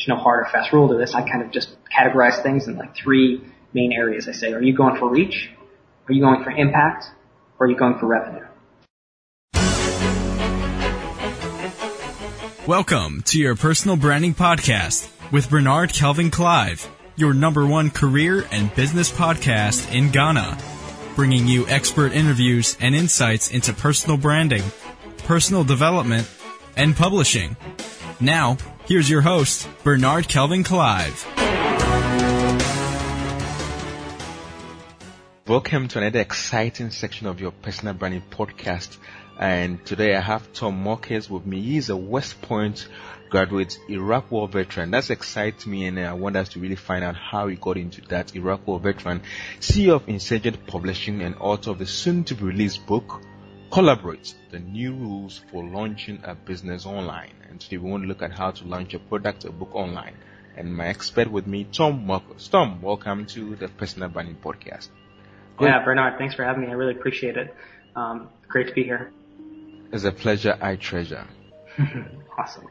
there's no hard or fast rule to this. I kind of just categorize things in like three main areas. I say, are you going for reach? Are you going for impact? Or are you going for revenue? Welcome to your personal branding podcast with Bernard Kelvin Clive, your number one career and business podcast in Ghana, bringing you expert interviews and insights into personal branding, personal development, and publishing. Now, here's your host, Bernard Kelvin Clive. Welcome to another exciting section of your personal branding podcast. And today I have Tom Morkes with me. He's a West Point graduate, Iraq War veteran. That excites me and I want us to really find out how he got into that Iraq War veteran, CEO of Insurgent Publishing and author of the soon to be released book, Collaborate, the new rules for launching a business online. And today we want to look at how to launch a product or book online. And my expert with me, Tom Morkes. Tom, welcome to the Personal Branding Podcast. Great. Yeah, Bernard, thanks for having me. I really appreciate it. Um, great to be here. It's a pleasure I treasure. awesome.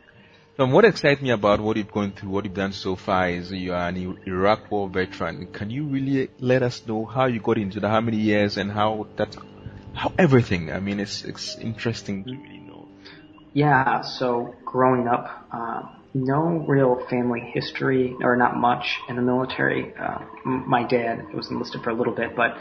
Tom, what excites me about what you've gone through, what you've done so far is you are an Iraq War veteran. Can you really let us know how you got into that, how many years and how that how everything. I mean, it's it's interesting to really know. Yeah. So growing up, uh, no real family history, or not much in the military. Uh, my dad was enlisted for a little bit, but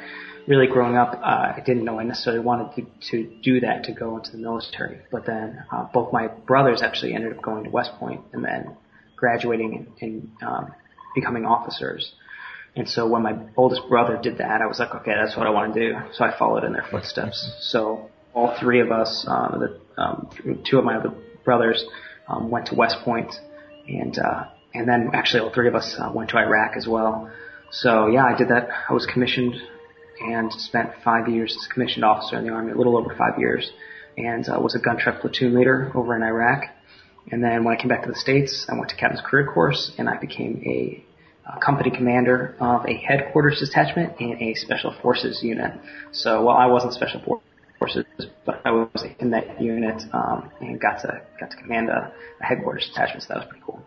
really growing up, uh, I didn't know I necessarily wanted to, to do that to go into the military. But then uh, both my brothers actually ended up going to West Point and then graduating and, and um, becoming officers. And so when my oldest brother did that, I was like, okay, that's what I want to do. So I followed in their footsteps. So all three of us, um, the, um, two of my other brothers, um, went to West Point, and uh, and then actually all three of us uh, went to Iraq as well. So yeah, I did that. I was commissioned and spent five years as a commissioned officer in the army, a little over five years, and uh, was a gun truck platoon leader over in Iraq. And then when I came back to the States, I went to Captain's Career Course, and I became a company commander of a headquarters detachment in a special forces unit. So, well, I wasn't special forces, but I was in that unit um, and got to got to command a, a, headquarters detachment. So that was pretty cool.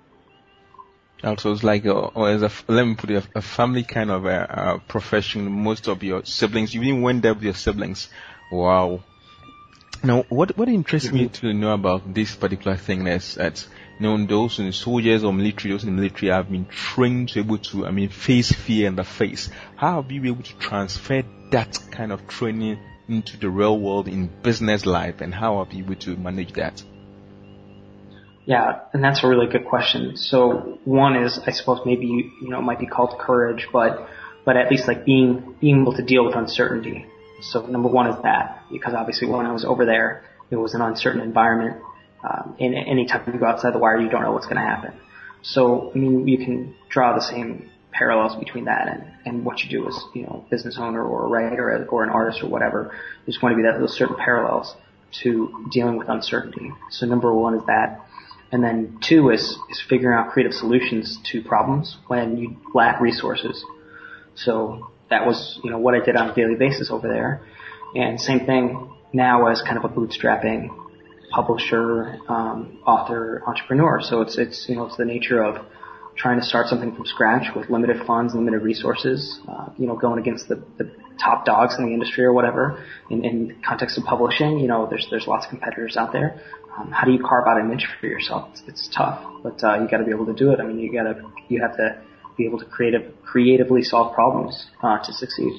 Also, it's like, a, or as a, let me put it, a, family kind of a, a profession. Most of your siblings, you even went there with your siblings. Wow. Now, what what interests me to know about this particular thing is that you know, those in soldiers or military, those in the military have been trained to be able to, I mean, face fear in the face. How have you been able to transfer that kind of training into the real world in business life and how have you been able to manage that? Yeah, and that's a really good question. So one is, I suppose maybe, you, you know, it might be called courage, but, but at least like being, being able to deal with uncertainty. So number one is that, because obviously when I was over there, it was an uncertain environment um, and anytime you go outside the wire, you don't know what's going to happen. So, I mean, you can draw the same parallels between that and, and what you do as, you know, business owner or a writer or an artist or whatever. There's going to be that, those certain parallels to dealing with uncertainty. So number one is that. And then two is, is figuring out creative solutions to problems when you lack resources. So that was, you know, what I did on a daily basis over there. And same thing now as kind of a bootstrapping publisher, um, author, entrepreneur. So it's it's you know it's the nature of trying to start something from scratch with limited funds, limited resources. Uh, you know, going against the, the top dogs in the industry or whatever. In, in context of publishing, you know, there's there's lots of competitors out there. Um, how do you carve out a niche for yourself? It's, it's tough, but uh, you got to be able to do it. I mean, you got to you have to be able to creative creatively solve problems uh, to succeed.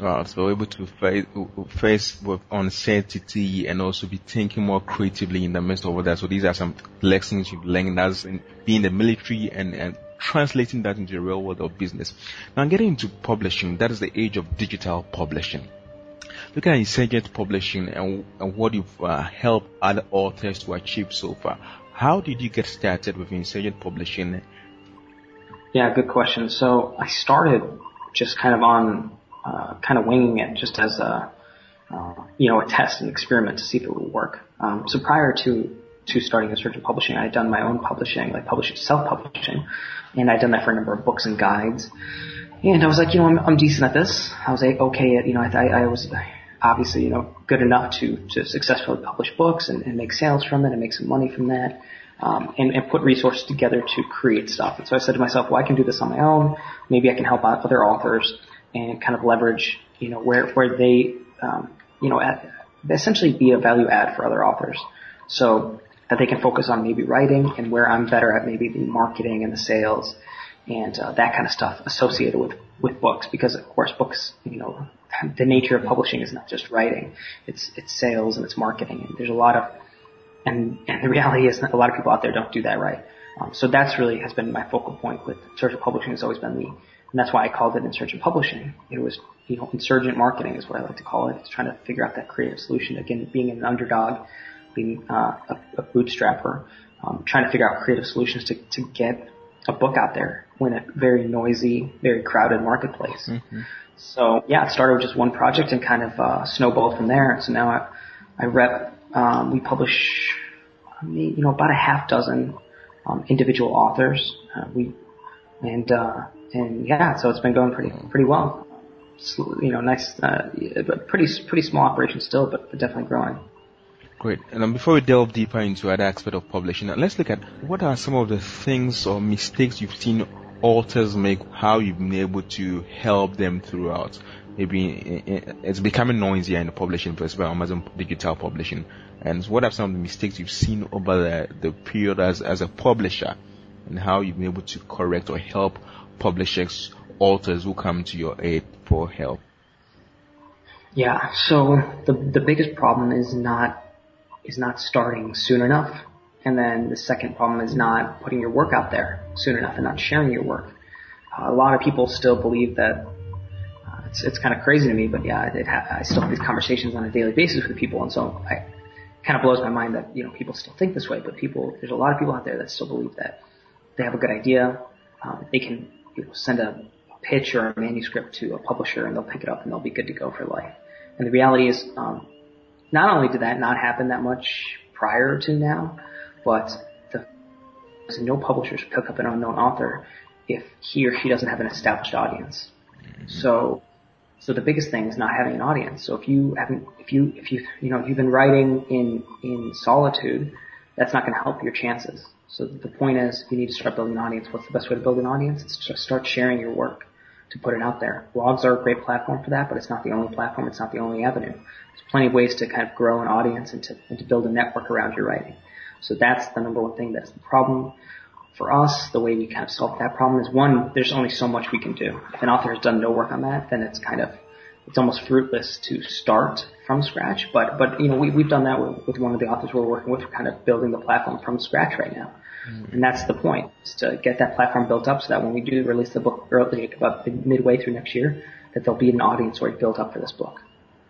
Wow, so able to face, face with uncertainty and also be thinking more creatively in the midst of all that. So these are some lessons you've learned as in being the military and, and translating that into the real world of business. Now getting into publishing, that is the age of digital publishing. Look at Insurgent Publishing and, and what you've uh, helped other authors to achieve so far. How did you get started with Insurgent Publishing? Yeah, good question. So I started just kind of on uh, kind of winging it just as a uh, you know a test and experiment to see if it would work. Um, so prior to to starting Insurgent Publishing, I had done my own publishing, like publishing, self-publishing, and I'd done that for a number of books and guides. And I was like, you know, I'm, I'm decent at this. I was like, okay at, you know, I, I was obviously, you know, good enough to, to successfully publish books and, and make sales from it and make some money from that. Um, and, and put resources together to create stuff. And so I said to myself, well, I can do this on my own. Maybe I can help out other authors and kind of leverage, you know, where where they, um, you know, at, essentially be a value add for other authors. So that they can focus on maybe writing and where I'm better at maybe the marketing and the sales and uh, that kind of stuff associated with with books because of course books you know the nature of publishing is not just writing it's it's sales and it's marketing and there's a lot of and and the reality is that a lot of people out there don't do that right um, so that's really has been my focal point with search of publishing has always been the, and that's why I called it insurgent publishing it was you know insurgent marketing is what I like to call it it's trying to figure out that creative solution again being an underdog being uh, a, a bootstrapper um, trying to figure out creative solutions to to get a book out there in a very noisy, very crowded marketplace. Mm-hmm. So yeah, it started with just one project and kind of uh, snowballed from there. So now I, I rep, um, we publish, you know, about a half dozen um, individual authors. Uh, we and uh, and yeah, so it's been going pretty pretty well. You know, nice, uh, but pretty pretty small operation still, but definitely growing. Great. And um, before we delve deeper into other aspect of publishing, let's look at what are some of the things or mistakes you've seen authors make, how you've been able to help them throughout. Maybe it's becoming noisier in the publishing space, but Amazon digital publishing. And what are some of the mistakes you've seen over the, the period as, as a publisher and how you've been able to correct or help publishers, authors who come to your aid for help? Yeah, so the, the biggest problem is not is not starting soon enough. And then the second problem is not putting your work out there soon enough and not sharing your work. Uh, a lot of people still believe that it's, it's kind of crazy to me, but yeah, ha- I still have these conversations on a daily basis with people, and so I kind of blows my mind that you know people still think this way. But people, there's a lot of people out there that still believe that they have a good idea, um, they can you know, send a pitch or a manuscript to a publisher, and they'll pick it up and they'll be good to go for life. And the reality is, um, not only did that not happen that much prior to now, but the, no publishers pick up an unknown author if he or she doesn't have an established audience. So, so the biggest thing is not having an audience. So if you haven't, if you, if you, you know, if you've been writing in, in solitude, that's not going to help your chances. So the point is you need to start building an audience. What's the best way to build an audience? It's to start sharing your work to put it out there. Blogs are a great platform for that, but it's not the only platform. It's not the only avenue. There's plenty of ways to kind of grow an audience and to, and to build a network around your writing. So that's the number one thing that's the problem. For us, the way we kind of solve that problem is one, there's only so much we can do. If an author has done no work on that, then it's kind of, it's almost fruitless to start from scratch. But, but, you know, we, we've done that with, with one of the authors we're working with, we're kind of building the platform from scratch right now. Mm-hmm. And that's the point, is to get that platform built up so that when we do release the book early, about midway through next year, that there'll be an audience already built up for this book.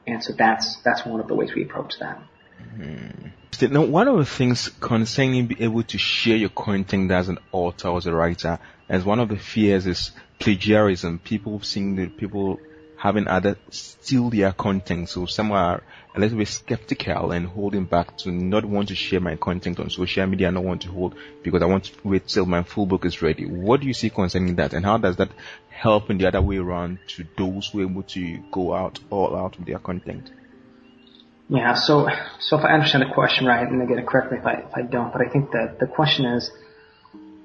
And so that's, that's one of the ways we approach that. Mm-hmm. Now, one of the things concerning being able to share your content as an author or as a writer, as one of the fears is plagiarism. People seeing the people having others steal their content. So some are a little bit skeptical and holding back to not want to share my content on social media, not want to hold because I want to wait till my full book is ready. What do you see concerning that and how does that help in the other way around to those who are able to go out all out with their content? Yeah, so so if I understand the question right, and again, correct me if I if I don't, but I think that the question is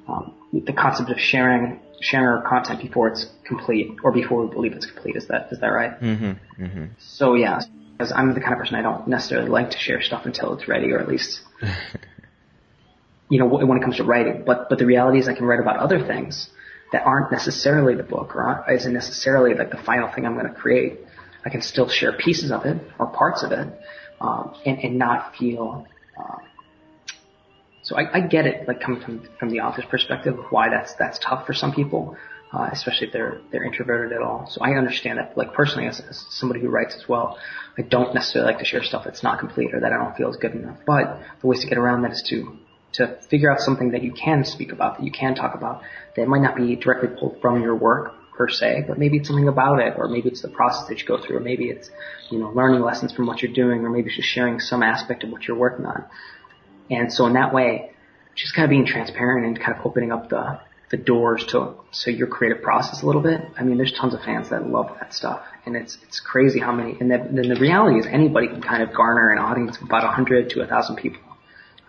um, the concept of sharing sharing our content before it's complete or before we believe it's complete. Is that is that right? Mm-hmm, mm-hmm. So yeah, because I'm the kind of person I don't necessarily like to share stuff until it's ready, or at least you know when it comes to writing. But but the reality is I can write about other things that aren't necessarily the book or aren't, isn't necessarily like the final thing I'm going to create. I can still share pieces of it or parts of it um, and, and not feel um, so I, I get it, like coming from from the author's perspective, why that's that's tough for some people, uh, especially if they're they're introverted at all. So I understand that, like personally, as, as somebody who writes as well, I don't necessarily like to share stuff that's not complete or that I don't feel is good enough. But the ways to get around that is to to figure out something that you can speak about, that you can talk about, that might not be directly pulled from your work per se, but maybe it's something about it, or maybe it's the process that you go through, or maybe it's, you know, learning lessons from what you're doing, or maybe it's just sharing some aspect of what you're working on. And so in that way, just kind of being transparent and kind of opening up the, the doors to, so your creative process a little bit. I mean, there's tons of fans that love that stuff and it's, it's crazy how many, and then the reality is anybody can kind of garner an audience of about 100 to 1,000 people.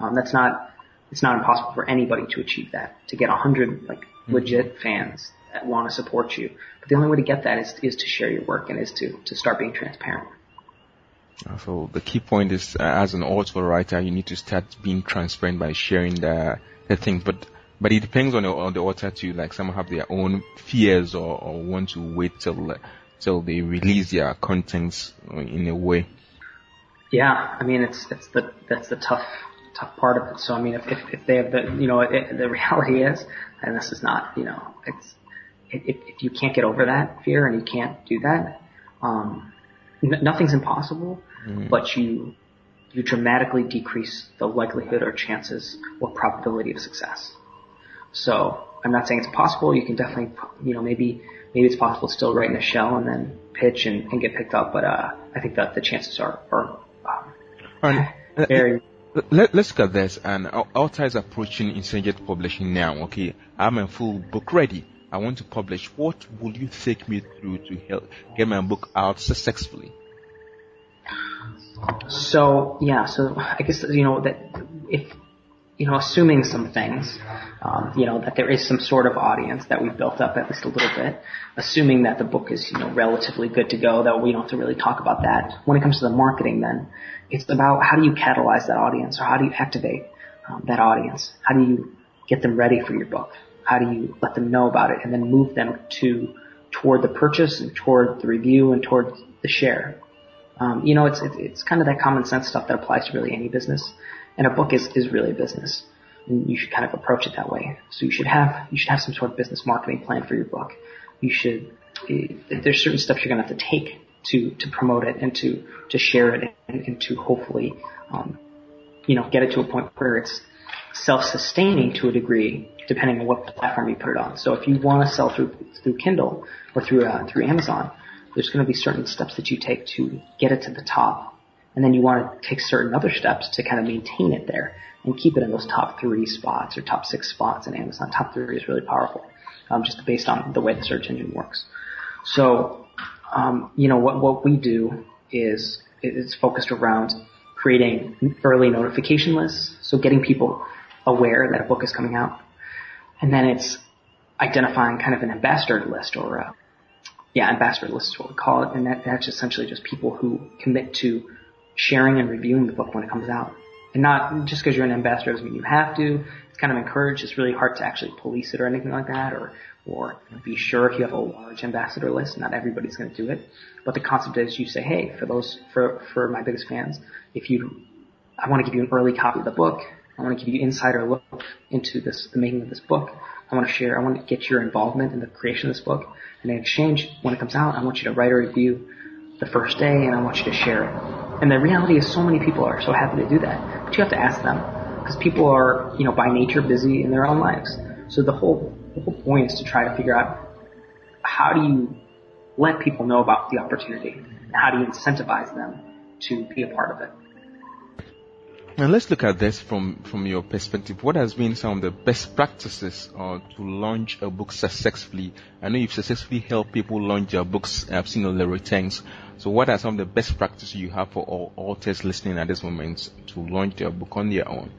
Um, that's not, it's not impossible for anybody to achieve that, to get a hundred like mm-hmm. legit fans want to support you. But the only way to get that is, is to share your work and is to, to start being transparent. Uh, so the key point is, uh, as an author writer, you need to start being transparent by sharing the the things. But but it depends on the, on the author too. Like some have their own fears or, or want to wait till till they release their contents in a way. Yeah, I mean it's it's the that's the tough tough part of it. So I mean if if, if they have the you know it, the reality is, and this is not you know it's if, if you can't get over that fear and you can't do that, um, n- nothing's impossible, mm-hmm. but you you dramatically decrease the likelihood or chances or probability of success. So I'm not saying it's possible. You can definitely, you know, maybe maybe it's possible to still write in a shell and then pitch and, and get picked up. But uh, I think that the chances are are um, very. Let, us look at this. And Alta is approaching Insurgent Publishing now. Okay, I'm a full book ready. I want to publish. What will you take me through to help get my book out successfully? So yeah, so I guess you know that if you know, assuming some things, um, you know, that there is some sort of audience that we've built up at least a little bit, assuming that the book is, you know, relatively good to go, that we don't have to really talk about that. When it comes to the marketing then, it's about how do you catalyze that audience or how do you activate um, that audience? How do you get them ready for your book? How do you let them know about it and then move them to, toward the purchase and toward the review and toward the share? Um, you know, it's, it's kind of that common sense stuff that applies to really any business. And a book is, is really a business. And you should kind of approach it that way. So you should have, you should have some sort of business marketing plan for your book. You should, eh, there's certain steps you're going to have to take to, to promote it and to, to share it and, and to hopefully, um, you know, get it to a point where it's self-sustaining to a degree, depending on what platform you put it on. So if you want to sell through, through Kindle or through, uh, through Amazon, there's going to be certain steps that you take to get it to the top and then you want to take certain other steps to kind of maintain it there and keep it in those top three spots or top six spots in Amazon. Top three is really powerful, um, just based on the way the search engine works. So, um, you know, what, what we do is it's focused around creating early notification lists, so getting people aware that a book is coming out. And then it's identifying kind of an ambassador list or a, yeah, ambassador list is what we call it. And that, that's essentially just people who commit to sharing and reviewing the book when it comes out. And not just because you're an ambassador doesn't mean you have to. It's kind of encouraged. It's really hard to actually police it or anything like that, or or be sure if you have a large ambassador list. Not everybody's going to do it, but the concept is you say, hey, for those for for my biggest fans, if you, I want to give you an early copy of the book. I want to give you insider look into this the making of this book. I want to share. I want to get your involvement in the creation of this book. And in exchange, when it comes out, I want you to write a review the first day, and I want you to share it and the reality is so many people are so happy to do that. But you have to ask them. Because people are, you know, by nature busy in their own lives. So the whole, the whole point is to try to figure out how do you let people know about the opportunity? And how do you incentivize them to be a part of it? Now let's look at this from, from your perspective. What has been some of the best practices uh, to launch a book successfully? I know you've successfully helped people launch their books. I've seen all the returns. So what are some of the best practices you have for all authors listening at this moment to launch their book on their own?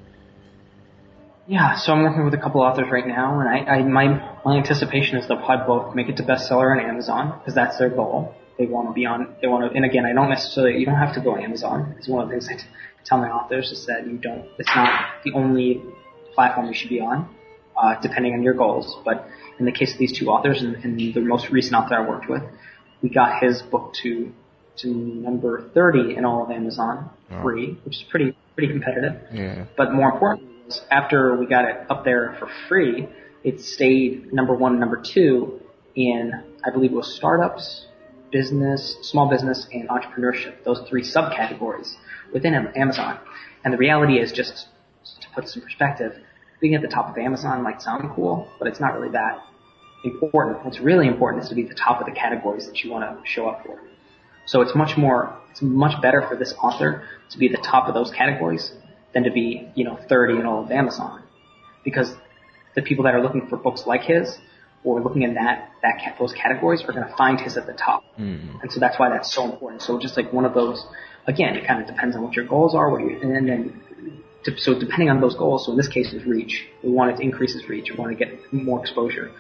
Yeah, so I'm working with a couple authors right now, and I, I my my anticipation is they'll probably both make it to bestseller on Amazon because that's their goal. They want to be on. They want to, and again, I don't necessarily. You don't have to go on Amazon. It's one of the things I t- tell my authors is that you don't. It's not the only platform you should be on, uh, depending on your goals. But in the case of these two authors, and, and the most recent author I worked with, we got his book to to number 30 in all of Amazon oh. free, which is pretty pretty competitive. Yeah. But more importantly, after we got it up there for free, it stayed number one, number two in I believe it was startups, business, small business, and entrepreneurship. Those three subcategories within Amazon. And the reality is just to put some perspective, being at the top of Amazon might sound cool, but it's not really that important. What's really important is to be at the top of the categories that you want to show up for. So it's much more, it's much better for this author to be at the top of those categories than to be, you know, 30 in all of Amazon. Because the people that are looking for books like his or looking in that, that those categories are going to find his at the top. Mm. And so that's why that's so important. So just like one of those, again, it kind of depends on what your goals are, what you, and then so depending on those goals, so in this case it's reach. We wanted to increase his reach. We wanted to get more exposure.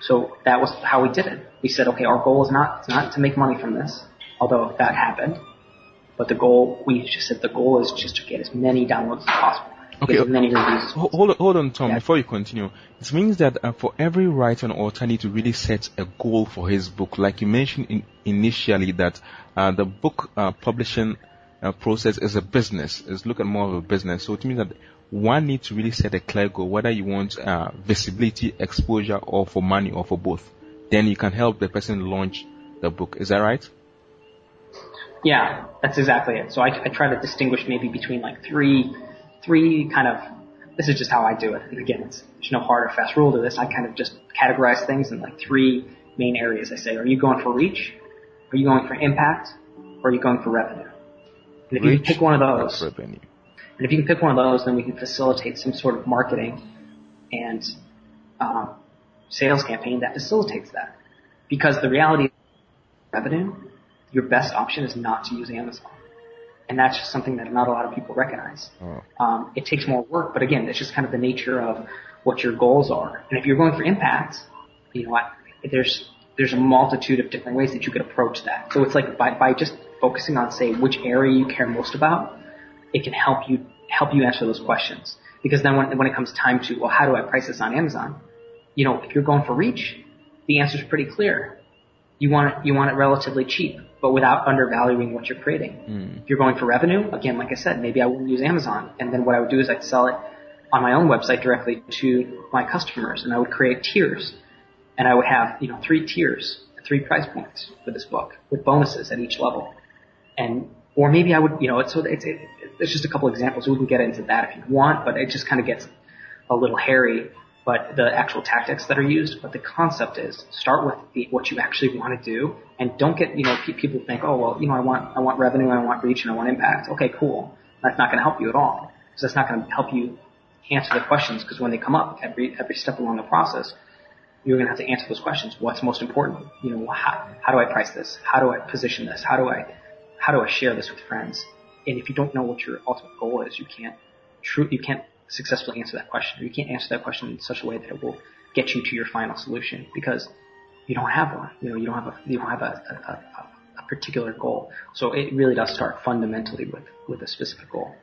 So that was how we did it. We said, okay, our goal is not, it's not to make money from this, although that happened. But the goal, we just said the goal is just to get as many downloads as possible. Okay. Hold on, hold on, Tom. Yeah. Before you continue, it means that uh, for every writer and author need to really set a goal for his book. Like you mentioned in, initially that uh, the book uh, publishing uh, process is a business. Is look at more of a business. So it means that one needs to really set a clear goal, whether you want uh, visibility, exposure, or for money, or for both. Then you can help the person launch the book. Is that right? Yeah, that's exactly it. So I, I try to distinguish maybe between like three, three kind of, this is just how I do it. And again, it's, there's no hard or fast rule to this. I kind of just categorize things in like three main areas. I say, are you going for reach? Are you going for impact? Or are you going for revenue? And if you can pick one of those, revenue. and if you can pick one of those, then we can facilitate some sort of marketing and um, sales campaign that facilitates that. Because the reality revenue, your best option is not to use Amazon. And that's just something that not a lot of people recognize. Oh. Um, it takes more work, but again, it's just kind of the nature of what your goals are. And if you're going for impact, you know, I, there's there's a multitude of different ways that you could approach that. So it's like by by just focusing on say which area you care most about, it can help you help you answer those questions. Because then when when it comes time to well, how do I price this on Amazon? You know, if you're going for reach, the answer is pretty clear. You want it you want it relatively cheap, but without undervaluing what you're creating. Hmm. If you're going for revenue, again, like I said, maybe I wouldn't use Amazon, and then what I would do is I'd sell it on my own website directly to my customers, and I would create tiers, and I would have you know three tiers, three price points for this book with bonuses at each level, and or maybe I would you know it's so it's it, it's just a couple examples. We can get into that if you want, but it just kind of gets a little hairy. But the actual tactics that are used, but the concept is start with the, what you actually want to do, and don't get you know pe- people think oh well you know I want I want revenue, I want reach, and I want impact. Okay, cool. That's not going to help you at all. because that's not going to help you answer the questions because when they come up every every step along the process, you're going to have to answer those questions. What's most important? You know, how, how do I price this? How do I position this? How do I how do I share this with friends? And if you don't know what your ultimate goal is, you can't true you can't successfully answer that question. You can't answer that question in such a way that it will get you to your final solution because you don't have one. You know, you don't have a you don't have a, a, a, a particular goal. So it really does start fundamentally with with a specific goal.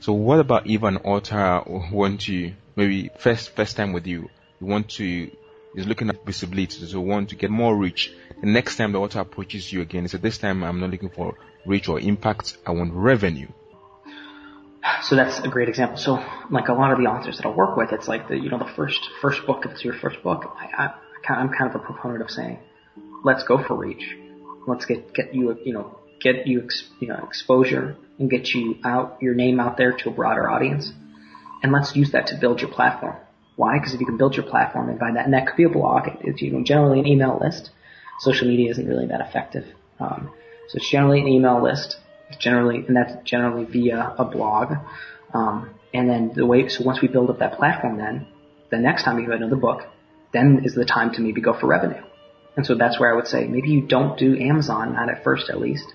So what about if an author want to maybe first first time with you, you want to is looking at visibility, so want to get more reach. The next time the author approaches you again, said this time I'm not looking for reach or impact, I want revenue. So that's a great example. So like a lot of the authors that I work with, it's like the you know the first first book. If it's your first book, I, I I'm kind of a proponent of saying, let's go for reach. Let's get get you you know get you ex, you know exposure and get you out your name out there to a broader audience, and let's use that to build your platform. Why? Because if you can build your platform and by that, and that could be a blog. It's you know generally an email list. Social media isn't really that effective. Um, so it's generally an email list. Generally, and that's generally via a blog. Um, and then the way, so once we build up that platform, then the next time you have another book, then is the time to maybe go for revenue. And so that's where I would say maybe you don't do Amazon, not at first at least.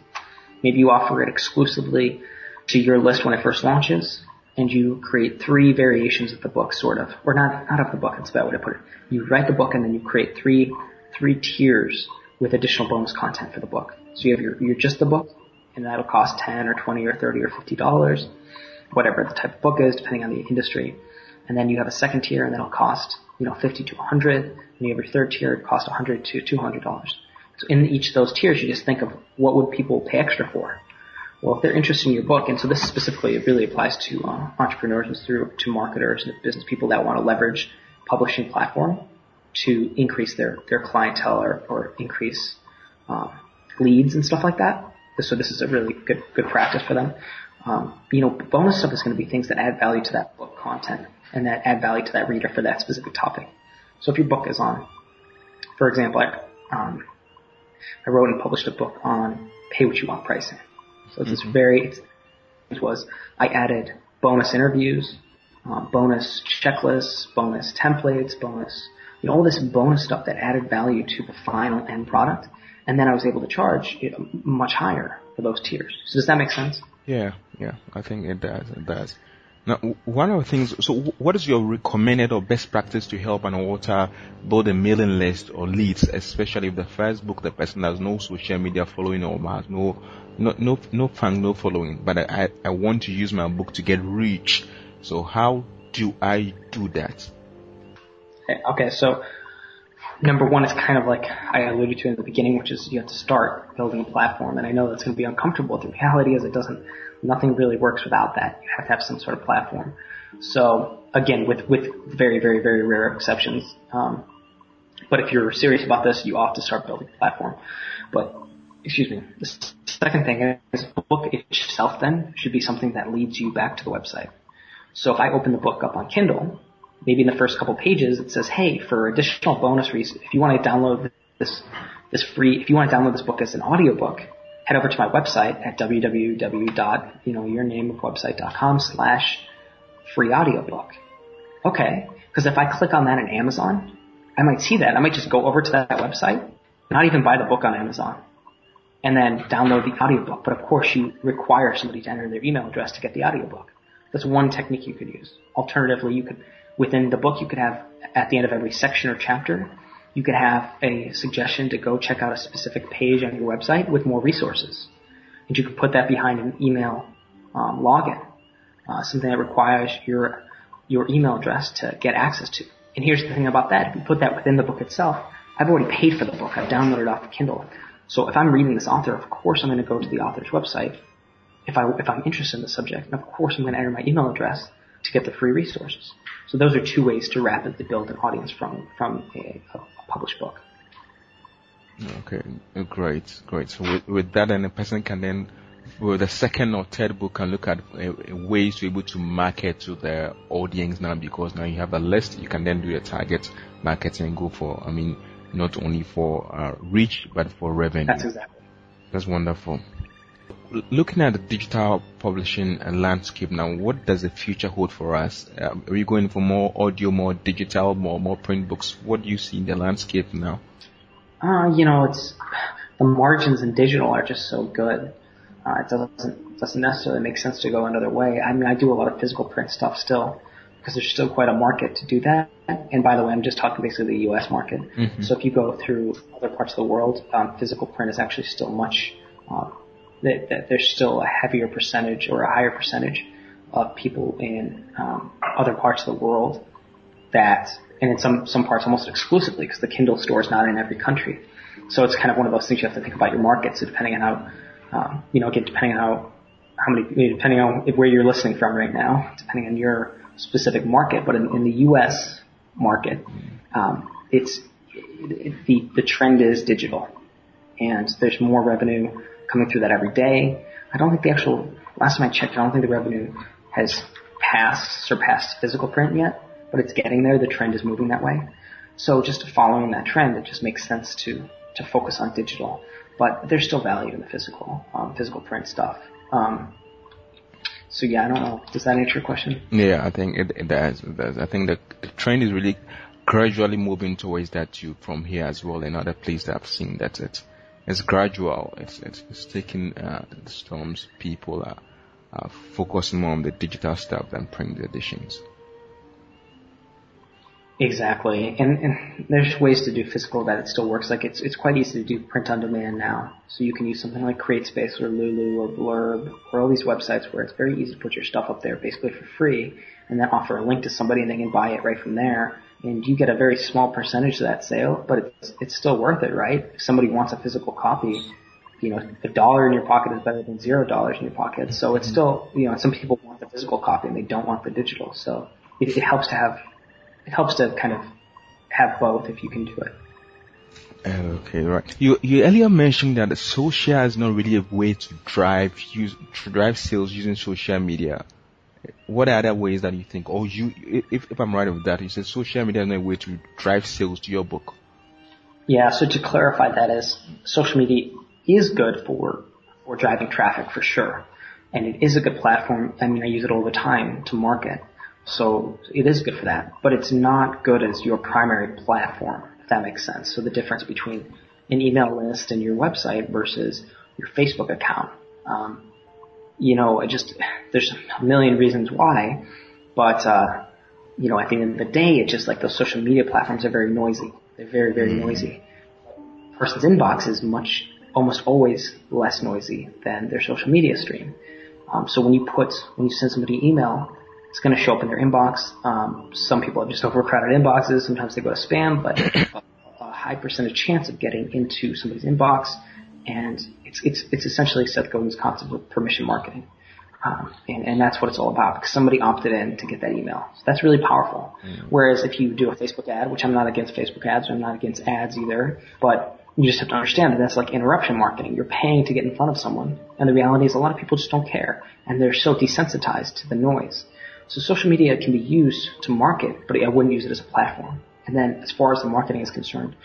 Maybe you offer it exclusively to your list when it first launches, and you create three variations of the book, sort of, or not not of the book. That's a bad way to put it. You write the book and then you create three three tiers with additional bonus content for the book. So you have your your just the book, and that'll cost ten or twenty or thirty or fifty dollars, whatever the type of book is, depending on the industry. And then you have a second tier, and that'll cost you know fifty to hundred. And you have your third tier, it costs hundred to two hundred dollars. So in each of those tiers, you just think of what would people pay extra for. Well, if they're interested in your book, and so this specifically, it really applies to uh, entrepreneurs and through to marketers and business people that want to leverage publishing platform to increase their their clientele or, or increase um, leads and stuff like that. So this is a really good good practice for them. Um, you know, bonus stuff is going to be things that add value to that book content and that add value to that reader for that specific topic. So if your book is on, for example, I, um, I wrote and published a book on pay what you want pricing. So it's this very, it's, it was, I added bonus interviews, um, bonus checklists, bonus templates, bonus, you know, all this bonus stuff that added value to the final end product. And then I was able to charge you know, much higher for those tiers. So does that make sense? Yeah, yeah, I think it does, it does. Now, one of the things, so what is your recommended or best practice to help an author build a mailing list or leads, especially if the first book the person has no social media following or has no, no, no, no fan, no following, but I, I want to use my book to get reach. So how do I do that? Eh, okay, so number one is kind of like I alluded to in the beginning, which is you have to start building a platform. And I know that's going to be uncomfortable. The reality is it doesn't Nothing really works without that. You have to have some sort of platform. So again, with with very very very rare exceptions. Um, but if you're serious about this, you ought to start building a platform. But excuse me. The second thing is the book itself then should be something that leads you back to the website. So if I open the book up on Kindle, maybe in the first couple pages it says, "Hey, for additional bonus reasons, if you want to download this this free, if you want to download this book as an audiobook, head over to my website at www.yournameofwebsite.com slash free audiobook. Okay. Because if I click on that in Amazon, I might see that. I might just go over to that website, not even buy the book on Amazon, and then download the audiobook. But of course, you require somebody to enter their email address to get the audiobook. That's one technique you could use. Alternatively, you could, within the book, you could have at the end of every section or chapter, you could have a suggestion to go check out a specific page on your website with more resources. And you could put that behind an email um, login, uh, something that requires your your email address to get access to. And here's the thing about that: if you put that within the book itself, I've already paid for the book. I've downloaded it off of Kindle. So if I'm reading this author, of course I'm going to go to the author's website if I if I'm interested in the subject, and of course I'm going to enter my email address to get the free resources. So those are two ways to rapidly build an audience from from a, a published book. Okay, great, great. So with, with that, then a person can then, with the second or third book, can look at uh, ways to be able to market to their audience now because now you have a list. You can then do your target marketing and go for, I mean, not only for uh, reach but for revenue. That's exactly. That's wonderful looking at the digital publishing landscape now, what does the future hold for us? Uh, are we going for more audio, more digital, more more print books? What do you see in the landscape now? Uh, you know, it's the margins in digital are just so good. Uh, it doesn't doesn't necessarily make sense to go another way. I mean, I do a lot of physical print stuff still because there's still quite a market to do that. And by the way, I'm just talking basically the U.S. market. Mm-hmm. So if you go through other parts of the world, um, physical print is actually still much uh, that, that there's still a heavier percentage or a higher percentage of people in um, other parts of the world that, and in some some parts almost exclusively because the Kindle store is not in every country. So it's kind of one of those things you have to think about your market. So depending on how, um, you know, again, depending on how how many, depending on where you're listening from right now, depending on your specific market, but in, in the U.S. market, um, it's it, the the trend is digital, and there's more revenue coming through that every day. I don't think the actual, last time I checked, I don't think the revenue has passed, surpassed physical print yet, but it's getting there. The trend is moving that way. So just following that trend, it just makes sense to, to focus on digital. But there's still value in the physical, um, physical print stuff. Um, so yeah, I don't know. Does that answer your question? Yeah, I think it, it does. It does. I think the, the trend is really gradually moving towards that too from here as well in other places I've seen that it it's gradual. It's it's, it's taking uh, the storms. People are, are focusing more on the digital stuff than print editions. Exactly, and, and there's ways to do physical that it still works. Like it's it's quite easy to do print on demand now. So you can use something like CreateSpace or Lulu or Blurb or all these websites where it's very easy to put your stuff up there basically for free, and then offer a link to somebody and they can buy it right from there and you get a very small percentage of that sale, but it's it's still worth it, right? If somebody wants a physical copy, you know, a dollar in your pocket is better than zero dollars in your pocket. So it's mm-hmm. still, you know, some people want the physical copy and they don't want the digital. So it, it helps to have, it helps to kind of have both if you can do it. Okay, right. You you earlier mentioned that social is not really a way to drive use to drive sales using social media what are other ways that you think, or you, if, if I'm right with that, you said social media is a way to drive sales to your book? Yeah, so to clarify that is, social media is good for, for driving traffic for sure. And it is a good platform. I mean, I use it all the time to market. So it is good for that. But it's not good as your primary platform, if that makes sense. So the difference between an email list and your website versus your Facebook account. Um, you know, I just, there's a million reasons why, but, uh, you know, at the end of the day, it's just like those social media platforms are very noisy. They're very, very mm. noisy. A person's inbox is much, almost always less noisy than their social media stream. Um, so when you put, when you send somebody an email, it's going to show up in their inbox. Um, some people have just overcrowded inboxes. Sometimes they go to spam, but a, a high percentage chance of getting into somebody's inbox. And it's, it's, it's essentially Seth Godin's concept of permission marketing. Um, and, and, that's what it's all about because somebody opted in to get that email. So that's really powerful. Mm. Whereas if you do a Facebook ad, which I'm not against Facebook ads, I'm not against ads either, but you just have to understand that that's like interruption marketing. You're paying to get in front of someone. And the reality is a lot of people just don't care. And they're so desensitized to the noise. So social media can be used to market, but I wouldn't use it as a platform. And then as far as the marketing is concerned,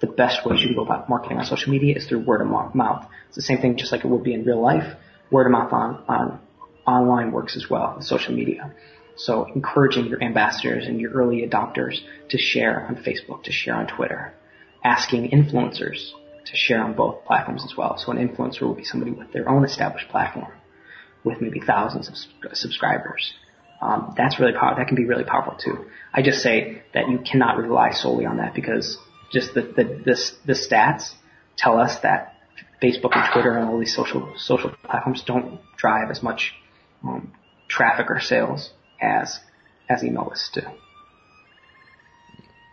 the best way you can go about marketing on social media is through word of mouth. It's the same thing just like it would be in real life. Word of mouth on, on online works as well, social media. So encouraging your ambassadors and your early adopters to share on Facebook, to share on Twitter, asking influencers to share on both platforms as well. So an influencer will be somebody with their own established platform with maybe thousands of subscribers. Um, that's really powerful. That can be really powerful too. I just say that you cannot rely solely on that because just the, the, the, the stats tell us that Facebook and Twitter and all these social social platforms don't drive as much um, traffic or sales as as email lists do.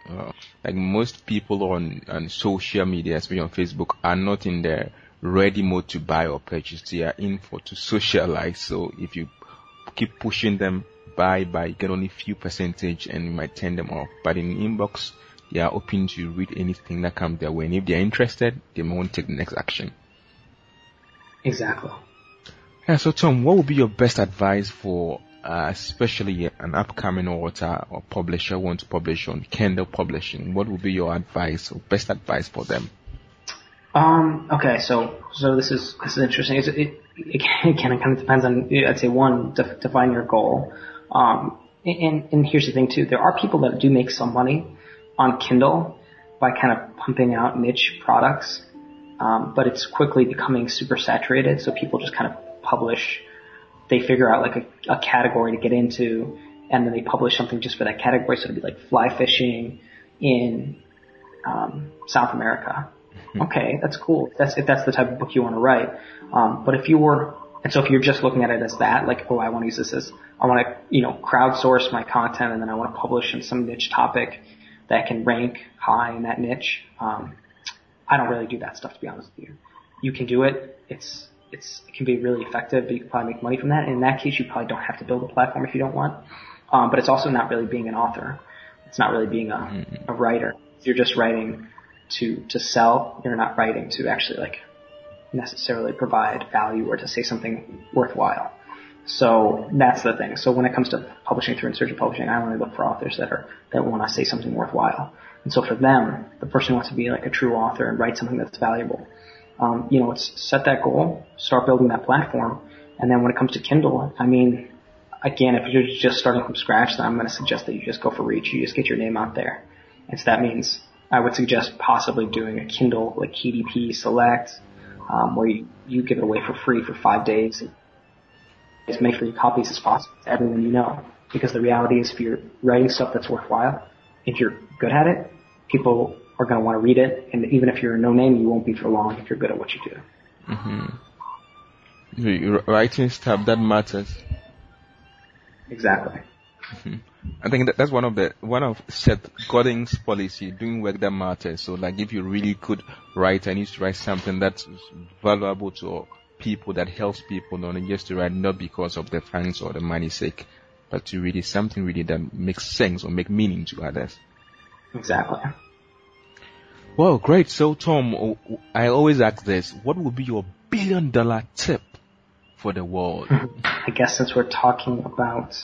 Uh, like most people on, on social media, especially on Facebook, are not in the ready mode to buy or purchase. They are in for to socialize. So if you keep pushing them, buy, buy, get only few percentage and you might turn them off. But in inbox, they are open to read anything that comes their way. And if they are interested, they may want to take the next action. Exactly. Yeah, so Tom, what would be your best advice for uh, especially an upcoming author or publisher want to publish on Kindle publishing? What would be your advice or best advice for them? Um, okay, so so this is this is interesting. It, it, it, kind of depends on I'd say one def, define your goal. Um, and and here's the thing too. There are people that do make some money on Kindle by kind of pumping out niche products, um, but it's quickly becoming super saturated. So people just kind of publish, they figure out like a, a category to get into, and then they publish something just for that category. So it'd be like fly fishing in um, South America. Mm-hmm. Okay, that's cool. If that's if that's the type of book you want to write. Um, but if you were, and so if you're just looking at it as that, like, oh, I want to use this as, I want to, you know, crowdsource my content, and then I want to publish in some niche topic that can rank high in that niche. Um, I don't really do that stuff to be honest with you. You can do it. It's it's, it can be really effective, but you can probably make money from that. And in that case, you probably don't have to build a platform if you don't want. Um, but it's also not really being an author. It's not really being a, mm-hmm. a writer. You're just writing to, to sell. You're not writing to actually like necessarily provide value or to say something worthwhile. So that's the thing. So when it comes to publishing through Insurgent Publishing, I only look for authors that are, that want to say something worthwhile. And so for them, the person who wants to be like a true author and write something that's valuable, um, you know, it's set that goal, start building that platform, and then when it comes to Kindle, I mean, again, if you're just starting from scratch, then I'm going to suggest that you just go for reach. You just get your name out there. And so that means I would suggest possibly doing a Kindle like KDP Select, um, where you, you give it away for free for five days. Just make free copies as possible to everyone you know. Because the reality is if you're writing stuff that's worthwhile, if you're good at it, people are going to want to read it. And even if you're a no name, you won't be for long if you're good at what you do. Mm-hmm. Writing stuff that matters. Exactly. Mm-hmm. I think that that's one of the one of Seth Godin's policy, doing work that matters. So, like, if you really could write and you to write something that's valuable to people, that helps people, not just to write not because of the fans or the money's sake, but to really something really that makes sense or make meaning to others. Exactly. Well, great. So, Tom, I always ask this: What would be your billion-dollar tip for the world? I guess since we're talking about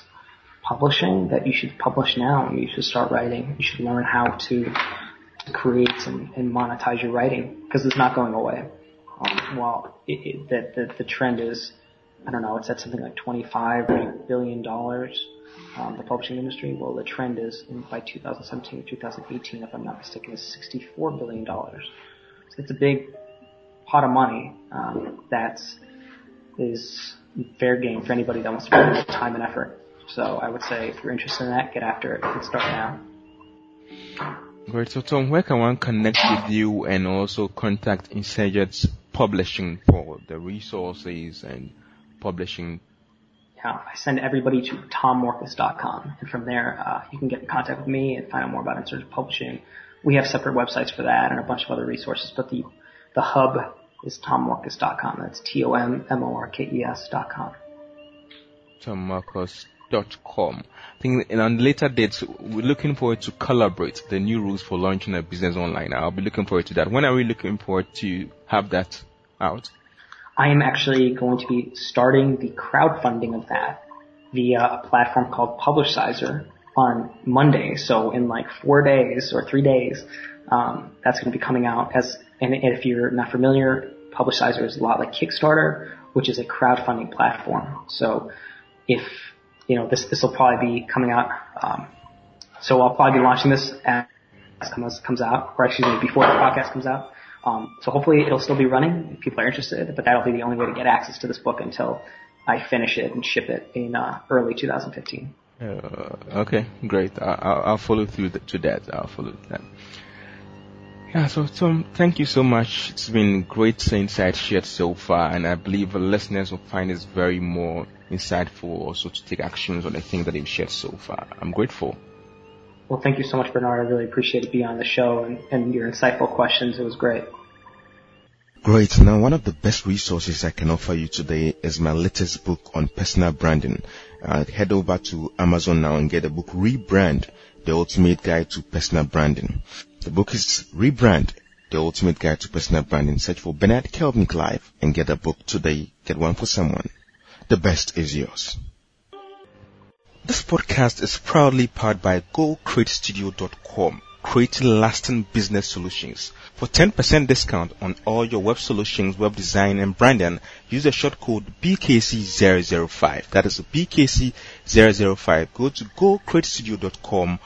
publishing, that you should publish now. You should start writing. You should learn how to create and, and monetize your writing because it's not going away. Um, well, it, it, the, the the trend is, I don't know, it's at something like 25 billion dollars um, the publishing industry? Well, the trend is in, by 2017 or 2018, if I'm not mistaken, is 64 billion dollars. So it's a big pot of money um, that is fair game for anybody that wants to put time and effort. So I would say if you're interested in that, get after it and start now. Great. So Tom, where can one connect with you and also contact Insurgents Publishing for the resources and publishing? Yeah, I send everybody to tommorkes.com and from there uh, you can get in contact with me and find out more about Insurgent Publishing. We have separate websites for that and a bunch of other resources, but the the hub is tommorkes.com. That's T-O-M-M-O-R-K-E-S dot com. tommorkes.com. I think in on later dates, we're looking forward to collaborate the new rules for launching a business online. I'll be looking forward to that. When are we looking forward to have that out? I am actually going to be starting the crowdfunding of that via a platform called Publishizer on Monday. So in like four days or three days, um, that's going to be coming out as, and if you're not familiar, Publishizer is a lot like Kickstarter, which is a crowdfunding platform. So if, you know, this, this will probably be coming out, um, so I'll probably be launching this as comes, comes out, or excuse me, before the podcast comes out. Um, so hopefully it'll still be running if people are interested, but that'll be the only way to get access to this book until I finish it and ship it in uh, early 2015. Uh, okay, great. I, will follow through to that. I'll follow that. Yeah, so Tom, thank you so much. It's been great insight shared so far, and I believe the listeners will find this very more insightful also to take actions on the things that they've shared so far. I'm grateful. Well, thank you so much, Bernard. I really appreciate it being on the show and, and your insightful questions. It was great. Great. Now, one of the best resources I can offer you today is my latest book on personal branding. Uh, head over to Amazon now and get the book Rebrand, the ultimate guide to personal branding. The book is Rebrand, the ultimate guide to personal branding. Search for Bernard Kelvin Clive and get a book today. Get one for someone. The best is yours. This podcast is proudly powered by GoCreateStudio.com, creating lasting business solutions. For 10% discount on all your web solutions, web design, and branding, use the short code BKC005. That is BKC005. Go to GoCreateStudio.com